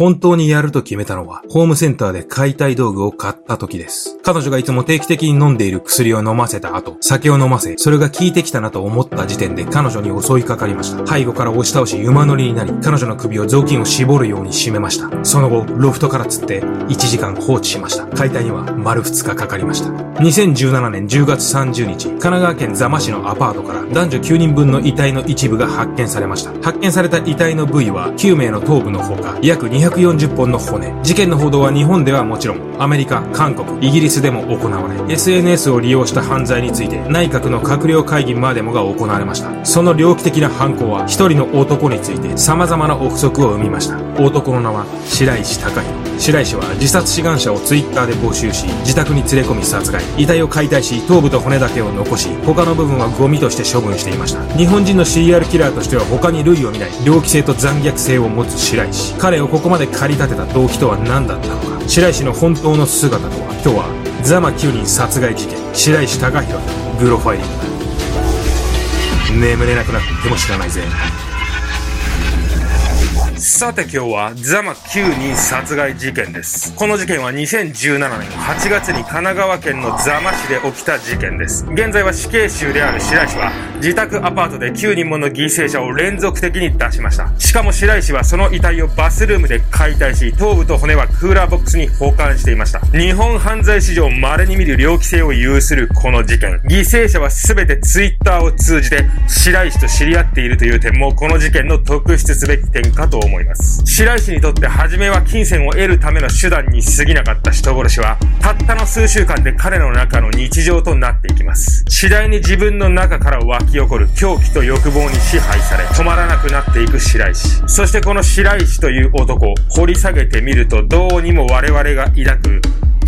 本当にやると決めたのは、ホームセンターで解体道具を買った時です。彼女がいつも定期的に飲んでいる薬を飲ませた後、酒を飲ませ、それが効いてきたなと思った時点で彼女に襲いかかりました。背後から押し倒し馬乗りになり、彼女の首を雑巾を絞るように締めました。その後、ロフトから釣って1時間放置しました。解体には丸2日かかりました。2017年10月30日、神奈川県座間市のアパートから男女9人分の遺体の一部が発見されました。発見された遺体の部位は9名の頭部のほか、約200 240本の骨。事件の報道は日本ではもちろん、アメリカ、韓国、イギリスでも行われ、SNS を利用した犯罪について内閣の閣僚会議までもが行われました。その猟奇的な犯行は一人の男について様々な憶測を生みました。男の名は白石隆弘。白石は自殺志願者をツイッターで募集し、自宅に連れ込み殺害。遺体を解体し、頭部と骨だけを残し、他の部分はゴミとして処分していました。日本人のシリアルキラーとしては他に類を見ない、猟奇性と残虐性を持つ白石。彼をここまで駆り立てた動機とは何だったのか。白石の本当の姿とは、今日は、ザマ9人殺害事件、白石隆弘のグロファイリングだ。眠れなくなっても知らないぜ。さて今日はザマ9人殺害事件です。この事件は2017年8月に神奈川県の座間市で起きた事件です。現在は死刑囚である白石は自宅アパートで9人もの犠牲者を連続的に出しました。しかも白石はその遺体をバスルームで解体し、頭部と骨はクーラーボックスに保管していました。日本犯罪史上稀に見る猟奇性を有するこの事件。犠牲者は全てツイッターを通じて白石と知り合っているという点もこの事件の特筆すべき点かと思います。います。白石にとって初めは金銭を得るための手段に過ぎなかった人殺しは、たったの数週間で彼の中の日常となっていきます。次第に自分の中から湧き起こる狂気と欲望に支配され、止まらなくなっていく白石。そしてこの白石という男、掘り下げてみるとどうにも我々が抱く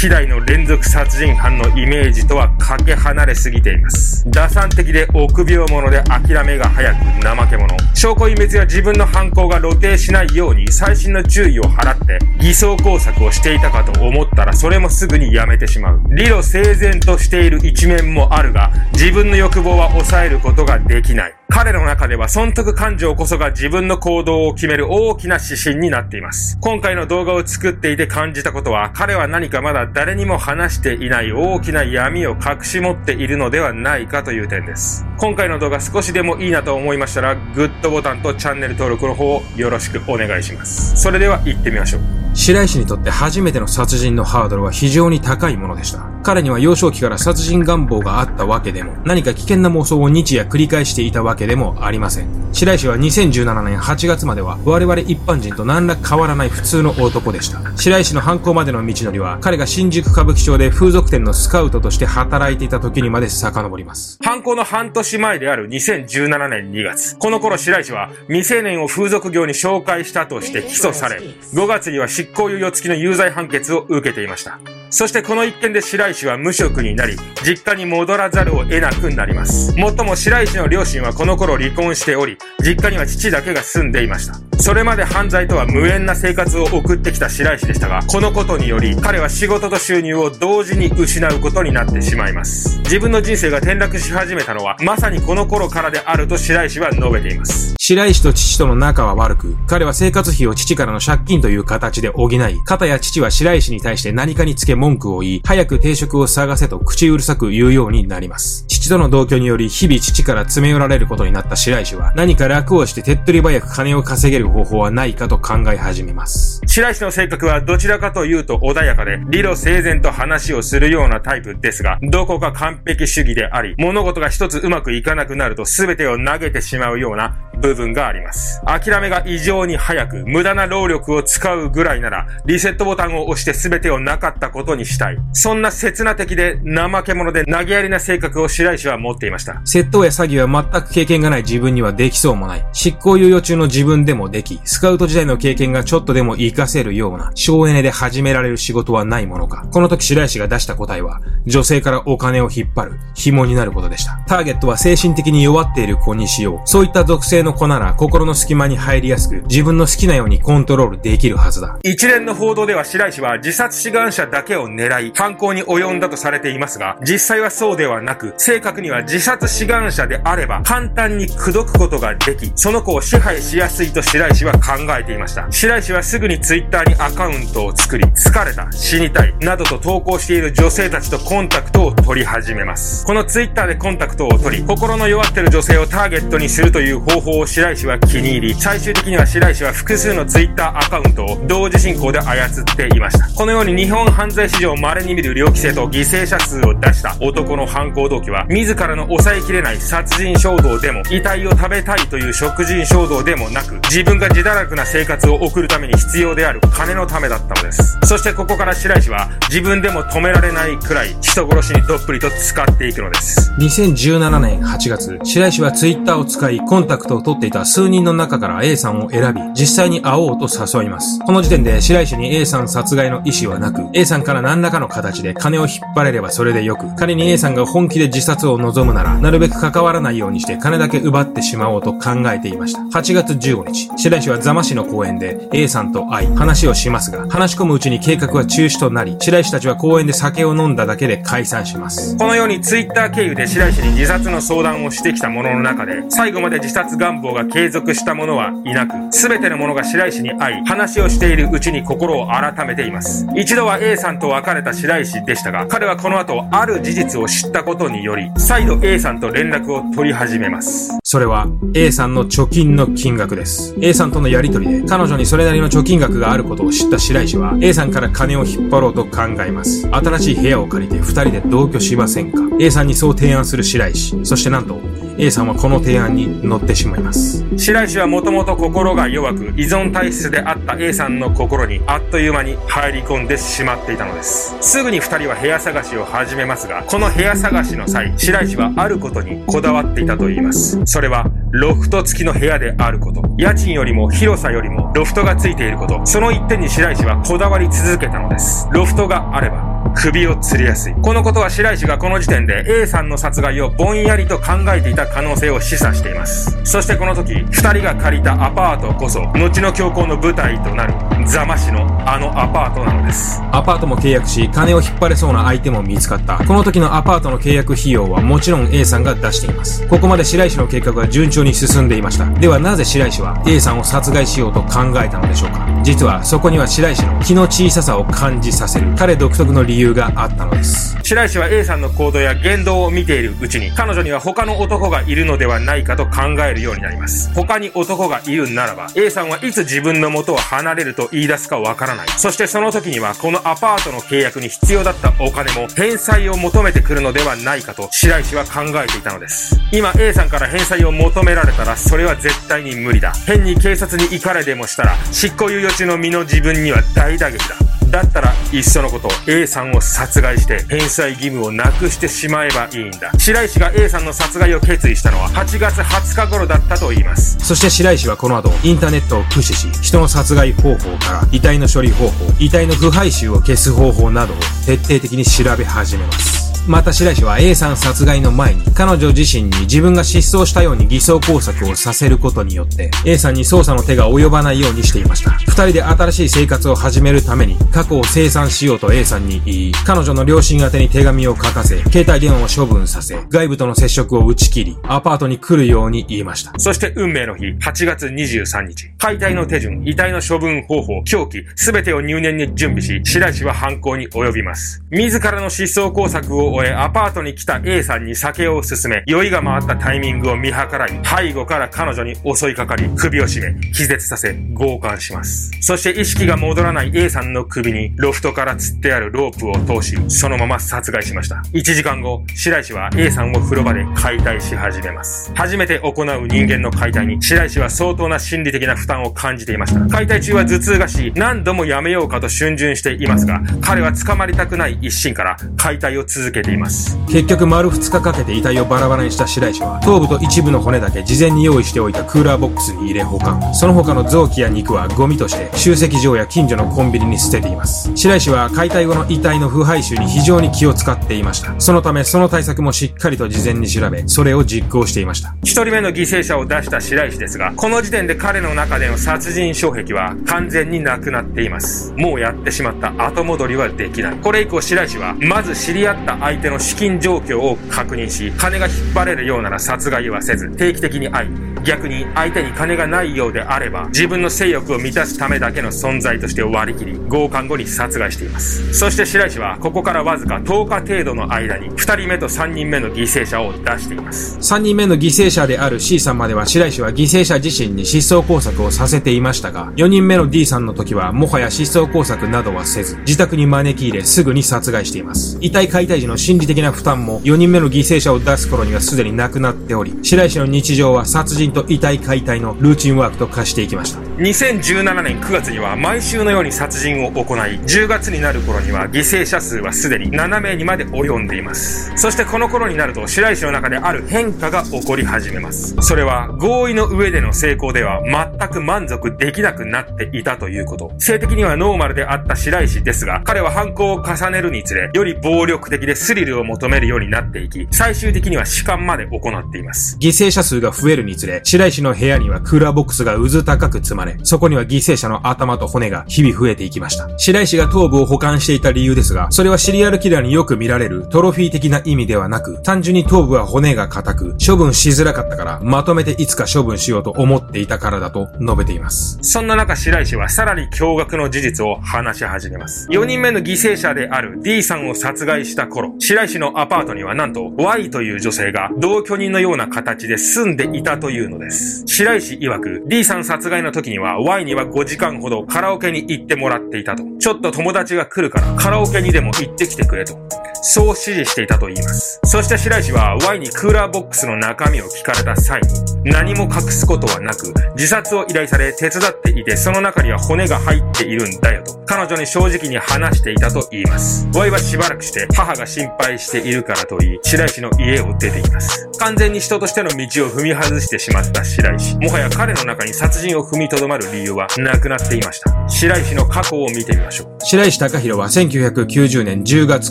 希代の連続殺人犯のイメージとはかけ離れすぎています。打算的で臆病者で諦めが早く怠け者。証拠隠滅や自分の犯行が露呈しないように細心の注意を払って偽装工作をしていたかと思ったらそれもすぐにやめてしまう。理路整然としている一面もあるが、自分の欲望は抑えることができない。彼の中では損得感情こそが自分の行動を決める大きな指針になっています。今回の動画を作っていて感じたことは、彼は何かまだ誰にも話していない大きな闇を隠し持っているのではないかという点です。今回の動画少しでもいいなと思いましたら、グッドボタンとチャンネル登録の方をよろしくお願いします。それでは行ってみましょう。白石にとって初めての殺人のハードルは非常に高いものでした。彼には幼少期から殺人願望があったわけでも、何か危険な妄想を日夜繰り返していたわけでもありません。白石は2017年8月までは我々一般人と何ら変わらない普通の男でした。白石の犯行までの道のりは、彼が新宿歌舞伎町で風俗店のスカウトとして働いていた時にまで遡ります。犯行の半年前である2017年2月、この頃白石は未成年を風俗業に紹介したとして起訴され、5月には執行猶予付きの有罪判決を受けていました。そしてこの一件で白石は無職になり、実家に戻らざるを得なくなります。もっとも白石の両親はこの頃離婚しており、実家には父だけが住んでいました。それまで犯罪とは無縁な生活を送ってきた白石でしたが、このことにより、彼は仕事と収入を同時に失うことになってしまいます。自分の人生が転落し始めたのは、まさにこの頃からであると白石は述べています。白石と父との仲は悪く、彼は生活費を父からの借金という形で補い、片や父は白石に対して何かにつけ文句を言い、早く定職を探せと口うるさく言うようになります。父との同居により、日々父から詰め寄られることになった白石は、何か楽をして手っ取り早く金を稼げる方法はないかと考え始めます。白石の性格はどちらかというと穏やかで、理路整然と話をするようなタイプですが、どこか完璧主義であり、物事が一つうまくいかなくなると全てを投げてしまうような部分があります。諦めが異常に早く、無駄な労力を使うぐらいなら、リセットボタンを押して全てをなかったことにしたい。そんな刹那的で怠け者で投げやりな性格を白石は持っていました。窃盗や詐欺は全く経験がない自分にはできそうもない。執行猶予中の自分でもでき、スカウト時代の経験がちょっとでも活かせるような、省エネで始められる仕事はないものか。この時白石が出した答えは、女性からお金を引っ張る、紐になることでした。ターゲットは精神的に弱っている子にしよう。そういった属性のの子なら心の隙間に入りやすく、自分の好きなようにコントロールできるはずだ。一連の報道では白石は自殺志願者だけをを狙い、犯行に及んだとされていますが、実際はそうではなく、正確には自殺志願者であれば、簡単に口説くことができ、その子を支配しやすいと白石は考えていました。白石はすぐにツイッターにアカウントを作り、疲れた、死にたい、などと投稿している女性たちとコンタクトを取り始めます。このツイッターでコンタクトを取り、心の弱ってる女性をターゲットにするという方法を白石は気に入り、最終的には白石は複数のツイッターアカウントを同時進行で操っていました。このように日本犯罪史上稀に見る猟奇性と犠牲者数を出した男の犯行動機は、自らの抑えきれない殺人衝動でも、遺体を食べたいという食人衝動でもなく、自分が自堕落な生活を送るために必要である金のためだったのです。そしてここから白石は、自分でも止められないくらい、人殺しにどっぷりと使っていくのです。2017年8月、白石はツイッターを使い、コンタクトを取っていた数人の中から A さんを選び、実際に会おうと誘います。この時点で白石に A さん殺害の意思はなく、A さんから何らかの形で金を引っ張れればそれでよく、仮に A さんが本気で自殺を望むなら、なるべく関わらないようにして金だけ奪ってしまおうと考えていました。8月15日、白石は座間市の公園で A さんと会い、話をしますが、話し込むうちに計画は中止となり、白石たちは公園で酒を飲んだだけで解散します。このように Twitter 経由で白石に自殺の相談をしてきた者の中で、最後まで自殺願望が継続した者はいなく、すべての者が白石に会い、話をしているうちに心を改めています。一度は A さんとと別れた白石でしたが、彼はこの後、ある事実を知ったことにより、再度 A さんと連絡を取り始めます。それは、A さんの貯金の金額です。A さんとのやりとりで、彼女にそれなりの貯金額があることを知った白石は、A さんから金を引っ張ろうと考えます。新しい部屋を借りて二人で同居しませんか ?A さんにそう提案する白石。そしてなんと、A さんはこの提案に乗ってしまいます。白石はもともと心が弱く依存体質であった A さんの心にあっという間に入り込んでしまっていたのです。すぐに二人は部屋探しを始めますが、この部屋探しの際、白石はあることにこだわっていたと言います。それは、ロフト付きの部屋であること。家賃よりも広さよりもロフトが付いていること。その一点に白石はこだわり続けたのです。ロフトがあれば、首を吊りやすい。このことは白石がこの時点で A さんの殺害をぼんやりと考えていた可能性を示唆しています。そしてこの時、二人が借りたアパートこそ、後の強行の舞台となる、ザマ市のあのアパートなのです。アパートも契約し、金を引っ張れそうな相手も見つかった。この時のアパートの契約費用はもちろん A さんが出しています。ここまで白石の計画は順調に進んでいました。ではなぜ白石は A さんを殺害しようと考えたのでしょうか実はそこには白石の気の小ささを感じさせる彼独特の理由由があったのです。白石は A さんの行動や言動を見ているうちに、彼女には他の男がいるのではないかと考えるようになります。他に男がいるならば、A さんはいつ自分の元を離れると言い出すかわからない。そしてその時には、このアパートの契約に必要だったお金も返済を求めてくるのではないかと、白石は考えていたのです。今 A さんから返済を求められたら、それは絶対に無理だ。変に警察に行かれでもしたら、執行猶予中の身の自分には大打撃だ。だったら、いっそのこと、A さんを殺害して返済義務をなくしてしまえばいいんだ。白石が A さんの殺害を決意したのは8月20日頃だったと言います。そして白石はこの後、インターネットを駆使し、人の殺害方法から遺体の処理方法、遺体の腐敗臭を消す方法などを徹底的に調べ始めます。また白石は A さん殺害の前に彼女自身に自分が失踪したように偽装工作をさせることによって A さんに捜査の手が及ばないようにしていました。二人で新しい生活を始めるために過去を清算しようと A さんに言い、彼女の両親宛に手紙を書かせ、携帯電話を処分させ、外部との接触を打ち切り、アパートに来るように言いました。そして運命の日、8月23日、解体の手順、遺体の処分方法、凶器、すべてを入念に準備し、白石は犯行に及びます。自らの失踪工作を終え、アパートに来た A さんに酒を勧め、酔いが回ったタイミングを見計らい、背後から彼女に襲いかかり、首を絞め、気絶させ、強姦します。そして意識が戻らない A さんの首に、ロフトから吊ってあるロープを通し、そのまま殺害しました。1時間後、白石は A さんを風呂場で解体し始めます。初めて行う人間の解体に、白石は相当な心理的な負担を感じていました。解体中は頭痛がし、何度もやめようかと逡巡していますが、彼は捕まりたくない一心から解体を続けけています。結局丸2日かけて遺体をバラバラにした白石は頭部と一部の骨だけ事前に用意しておいたクーラーボックスに入れ保管その他の臓器や肉はゴミとして集積場や近所のコンビニに捨てています白石は解体後の遺体の腐敗臭に非常に気を使っていましたそのためその対策もしっかりと事前に調べそれを実行していました一人目の犠牲者を出した白石ですが、この時点で彼の中での殺人障壁は完全になくなっています。もうやってしまった後戻りはできない。これ以降白石は、まず知り合った相手の資金状況を確認し、金が引っ張れるようなら殺害はせず、定期的に会い、逆に相手に金がないようであれば、自分の性欲を満たすためだけの存在として割り切り、強姦後に殺害しています。そして白石は、ここからわずか10日程度の間に、2人目と3人目の犠牲者を出しています。3人目の犠牲者である C さんまでは白石は犠牲者自身に失踪工作をさせていましたが、4人目の D さんの時はもはや失踪工作などはせず、自宅に招き入れすぐに殺害しています。遺体解体時の心理的な負担も4人目の犠牲者を出す頃にはすでになくなっており、白石の日常は殺人と遺体解体のルーチンワークと化していきました。2017年9月には毎週のように殺人を行い、10月になる頃には犠牲者数はすでに7名にまで及んでいます。そしてこの頃になると白石の中である変化が起こり始めます。それは合意の上での成功では全く満足できなくなっていたということ。性的にはノーマルであった白石ですが、彼は犯行を重ねるにつれ、より暴力的でスリルを求めるようになっていき、最終的には弛緩まで行っています。犠牲者数が増えるにつれ、白石の部屋にはクーラーボックスが渦高く積まれ、そこには犠牲者の頭と骨が日々増えていきました。白石が頭部を保管していた理由ですが、それはシリアルキラーによく見られるトロフィー的な意味ではなく、単純に頭部は骨が硬く、処分しづらかったから、まとめていつか処分しようと思っていたからだと述べています。そんな中、白石はさらに驚愕の事実を話し始めます。4人目の犠牲者である D さんを殺害した頃、白石のアパートにはなんと Y という女性が同居人のような形で住んでいたというのです。白石曰く D さん殺害の時には Y には5時間ほどカラオケに行ってもらっていたと。ちょっと友達が来るからカラオケにでも行ってきてくれと。そう指示していたと言います。そして白石は Y にクーラーボックスの中身を聞かれた際に何も隠すことはなく自殺を依頼され手伝っていてその中には骨が入っているんだよと彼女に正直に話していたと言います。Y はしばらくして母が心配しているからと言い白石の家を出ています。完全に人としての道を踏み外してしまった白石。もはや彼の中に殺人を踏みとどまる理由はなくなっていました。白石の過去を見てみましょう。白石隆弘は1990年10月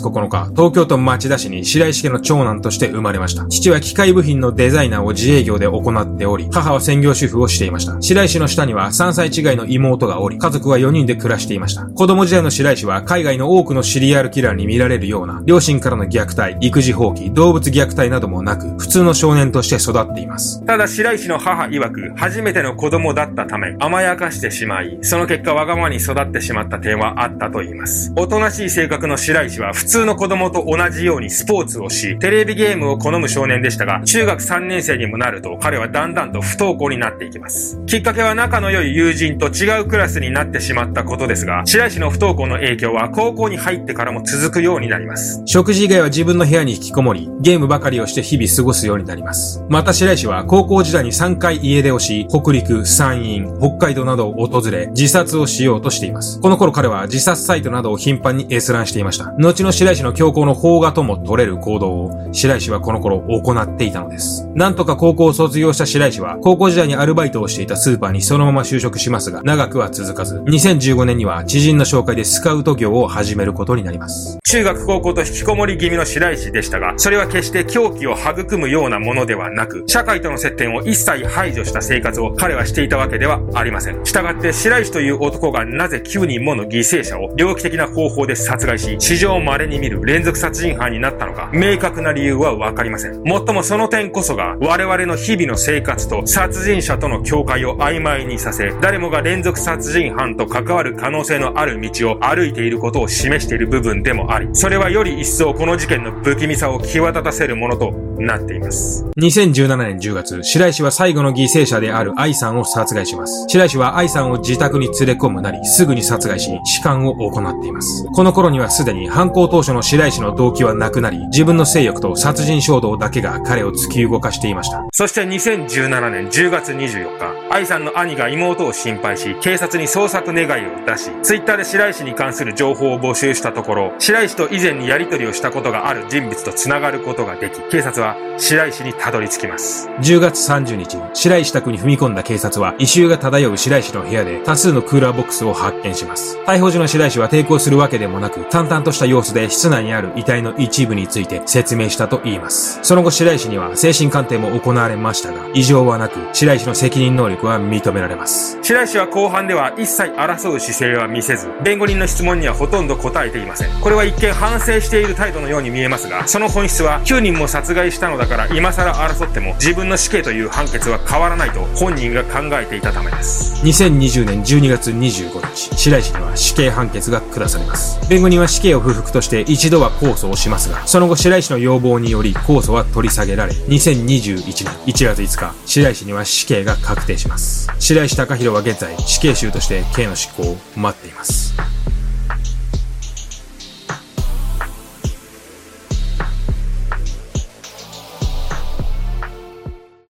9日、東京都町田市に白石家の長男として生まれました。父は機械部品のデザイナーを自営業で行っており、母は専業主婦をしていました。白石の下には3歳違いの妹がおり、家族は4人で暮らしていました。子供時代の白石は海外の多くのシリアルキラーに見られるような、両親からの虐待、育児放棄、動物虐待などもなく、普通の少年として育っています。ただ白石の母曰く初めての子供だったため甘やかしてしまいその結果わがままに育ってしまった点はあったと言いますおとなしい性格の白石は普通の子供と同じようにスポーツをしテレビゲームを好む少年でしたが中学3年生にもなると彼はだんだんと不登校になっていきますきっかけは仲の良い友人と違うクラスになってしまったことですが白石の不登校の影響は高校に入ってからも続くようになります食事以外は自分の部屋に引きこもり、ゲームばかりをして日々過ごすようになります。また白石は高校時代に3回家出をし、北陸、山陰、北海道などを訪れ、自殺をしようとしています。この頃彼は自殺サイトなどを頻繁に閲覧していました。後の白石の強行の邦画とも取れる行動を、白石はこの頃行っていたのです。なんとか高校を卒業した白石は、高校時代にアルバイトをしていたスーパーにそのまま就職しますが、長くは続かず、2015年には知人の紹介でスカウト業を始めることになります。中学高校と引きこもり気味の白石でしたが、それは決して狂気を育むようなものではなく、社会との接点を一切排除した生活を彼はしていたわけではありません。したがって白石という男がなぜ9人もの犠牲者を猟奇的な方法で殺害し、史上稀に見る連続殺人犯になったのか、明確な理由はわかりません。もっともその点こそが、我々の日々の生活と殺人者との境界を曖昧にさせ、誰もが連続殺人犯と関わる可能性のある道を歩いていることを示している部分でもあり、それはより一層この事件の不気味さを際立たせるものとなっています。2017年10月、白石は最後の犠牲者である愛さんを殺害します。白石は愛さんを自宅に連れ込むなり、すぐに殺害し、死姦を行っています。この頃にはすでに犯行当初の白石の動機はなくなり、自分の性欲と殺人衝動だけが彼を突き動かしていました。そして2017年10月24日、愛さんの兄が妹を心配し、警察に捜索願いを出し、ツイッターで白石に関する情報を募集したところ、白石と以前にやり取りをしたことがある人物と繋がることができ、警察は白石にたどり着きます。10月30日、白石宅に踏み込んだ警察は、異臭が漂う白石の部屋で多数のクーラーボックスを発見します。逮捕時の白石は抵抗するわけでもなく、淡々とした様子で室内にある遺体の一部について説明したと言います。その後白石には精神鑑定も行われましたが、異常はなく、白石の責任能力は認められます。白石は後半では一切争う姿勢は見せず、弁護人の質問にはほとんど答えていません。これは一見反省している態度のように見えますが、その本質は9人も殺害したのだから今更争っても自分の死刑という判決は変わらないと本人が考えていたためです。2020年12月25日、白石には死刑判決が下されます。弁護人は死刑を不服として一度は控訴をしますが、その後白石の要望により控訴は取り下げられ、2021年1月5日、白石には死刑が確定します。白石隆弘は現在死刑囚として刑の執行を待っています。